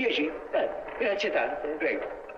Piacere. Eh, grazie tante. Prego.